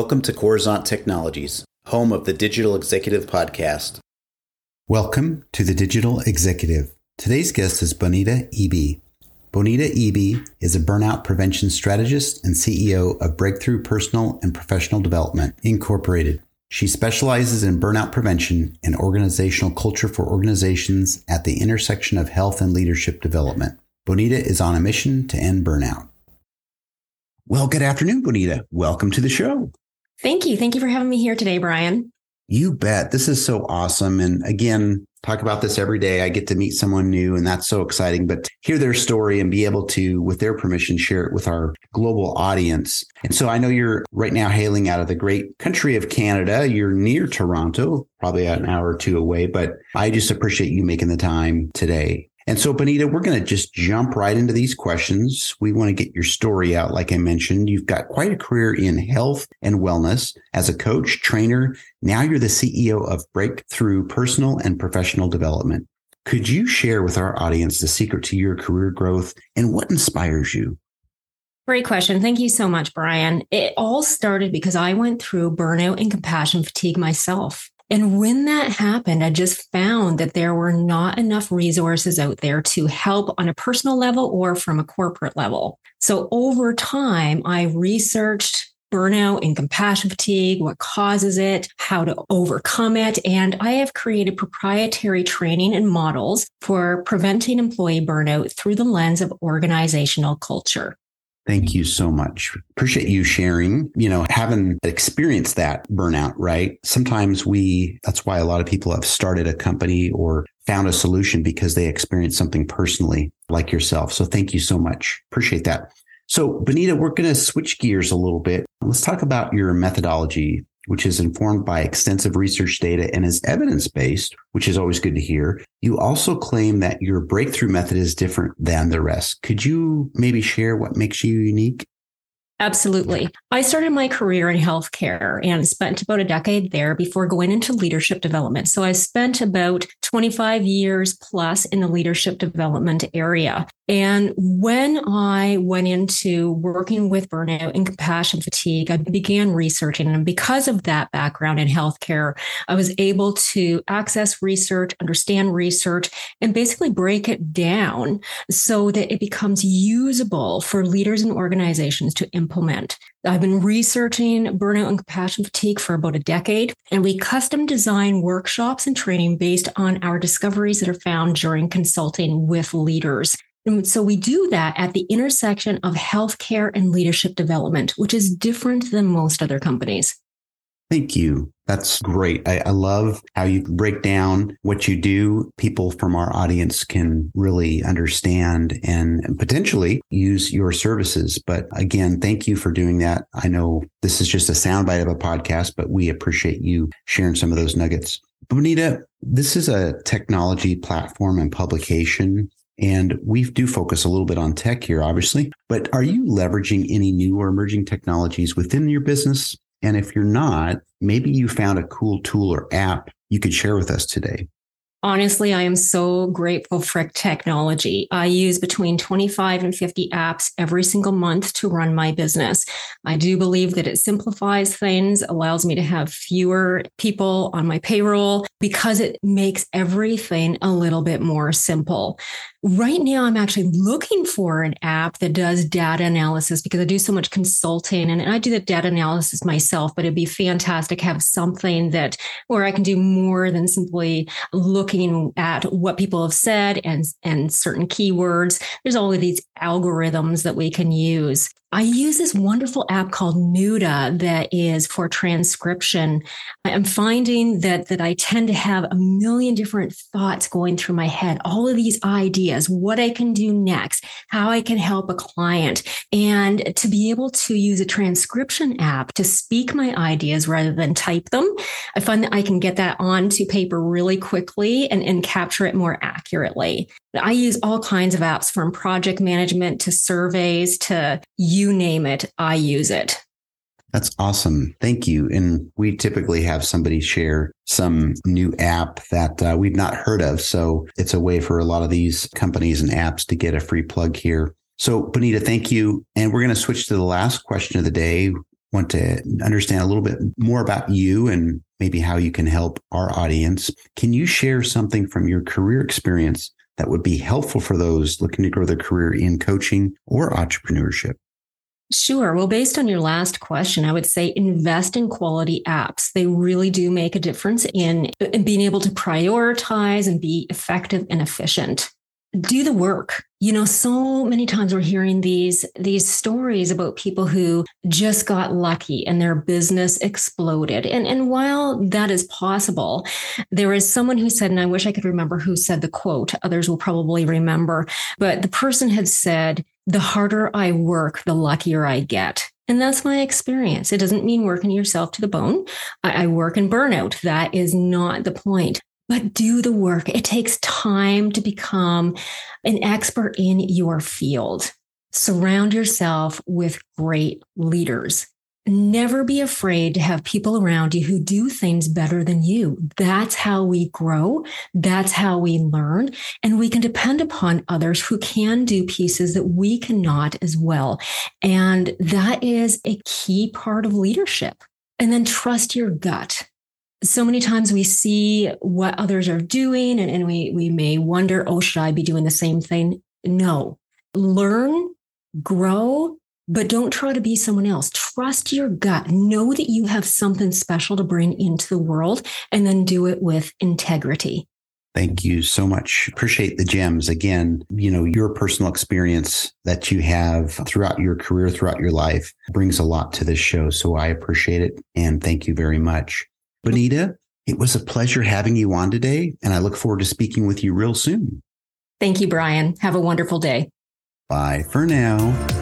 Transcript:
Welcome to Coruzant Technologies, home of the Digital Executive Podcast. Welcome to the Digital Executive. Today's guest is Bonita Eby. Bonita Eby is a burnout prevention strategist and CEO of Breakthrough Personal and Professional Development, Incorporated. She specializes in burnout prevention and organizational culture for organizations at the intersection of health and leadership development. Bonita is on a mission to end burnout. Well, good afternoon, Bonita. Welcome to the show. Thank you. Thank you for having me here today, Brian. You bet. This is so awesome. And again, talk about this every day. I get to meet someone new, and that's so exciting. But hear their story and be able to, with their permission, share it with our global audience. And so I know you're right now hailing out of the great country of Canada. You're near Toronto, probably an hour or two away, but I just appreciate you making the time today. And so, Bonita, we're going to just jump right into these questions. We want to get your story out. Like I mentioned, you've got quite a career in health and wellness as a coach, trainer. Now you're the CEO of Breakthrough Personal and Professional Development. Could you share with our audience the secret to your career growth and what inspires you? Great question. Thank you so much, Brian. It all started because I went through burnout and compassion fatigue myself. And when that happened, I just found that there were not enough resources out there to help on a personal level or from a corporate level. So over time, I researched burnout and compassion fatigue, what causes it, how to overcome it. And I have created proprietary training and models for preventing employee burnout through the lens of organizational culture. Thank you so much. Appreciate you sharing, you know, having experienced that burnout, right? Sometimes we, that's why a lot of people have started a company or found a solution because they experienced something personally like yourself. So thank you so much. Appreciate that. So, Bonita, we're going to switch gears a little bit. Let's talk about your methodology which is informed by extensive research data and is evidence based, which is always good to hear. You also claim that your breakthrough method is different than the rest. Could you maybe share what makes you unique? Absolutely. I started my career in healthcare and spent about a decade there before going into leadership development. So I spent about 25 years plus in the leadership development area. And when I went into working with burnout and compassion fatigue, I began researching. And because of that background in healthcare, I was able to access research, understand research, and basically break it down so that it becomes usable for leaders and organizations to implement. I've been researching burnout and compassion fatigue for about a decade, and we custom design workshops and training based on our discoveries that are found during consulting with leaders. And so we do that at the intersection of healthcare and leadership development, which is different than most other companies. Thank you. That's great. I, I, love how you break down what you do. People from our audience can really understand and potentially use your services. But again, thank you for doing that. I know this is just a soundbite of a podcast, but we appreciate you sharing some of those nuggets. Bonita, this is a technology platform and publication and we do focus a little bit on tech here, obviously, but are you leveraging any new or emerging technologies within your business? And if you're not, maybe you found a cool tool or app you could share with us today. Honestly, I am so grateful for technology. I use between 25 and 50 apps every single month to run my business. I do believe that it simplifies things, allows me to have fewer people on my payroll because it makes everything a little bit more simple. Right now, I'm actually looking for an app that does data analysis because I do so much consulting and I do the data analysis myself, but it'd be fantastic to have something that where I can do more than simply looking at what people have said and, and certain keywords. There's all of these algorithms that we can use. I use this wonderful app called Nuda that is for transcription. I'm finding that that I tend to have a million different thoughts going through my head, all of these ideas, what I can do next, how I can help a client, and to be able to use a transcription app to speak my ideas rather than type them. I find that I can get that onto paper really quickly and, and capture it more accurately. I use all kinds of apps from project management to surveys to you name it, I use it. That's awesome. Thank you. And we typically have somebody share some new app that uh, we've not heard of. So it's a way for a lot of these companies and apps to get a free plug here. So, Bonita, thank you. And we're going to switch to the last question of the day. want to understand a little bit more about you and maybe how you can help our audience. Can you share something from your career experience that would be helpful for those looking to grow their career in coaching or entrepreneurship? Sure. Well, based on your last question, I would say invest in quality apps. They really do make a difference in, in being able to prioritize and be effective and efficient do the work. You know, so many times we're hearing these these stories about people who just got lucky and their business exploded. And and while that is possible, there is someone who said, and I wish I could remember who said the quote. Others will probably remember, but the person had said, "The harder I work, the luckier I get." And that's my experience. It doesn't mean working yourself to the bone. I, I, work in burnout. That is not the point but do the work. It takes time to become an expert in your field. Surround yourself with great leaders. Never be afraid to have people around you who do things better than you. That's how we grow. That's how we learn. And we can depend upon others who can do pieces that we cannot as well. And that is a key part of leadership. And then trust your gut so many times we see what others are doing and, and we, we may wonder, oh, should I be doing the same thing? No. Learn, grow, but don't try to be someone else. Trust your gut. Know that you have something special to bring into the world and then do it with integrity. Thank you so much. Appreciate the gems. Again, you know, your personal experience that you have throughout your career, throughout your life brings a lot to this show. So I appreciate it. And thank you very much. Bonita, it was a pleasure having you on today, and I look forward to speaking with you real soon. Thank you, Brian. Have a wonderful day. Bye for now.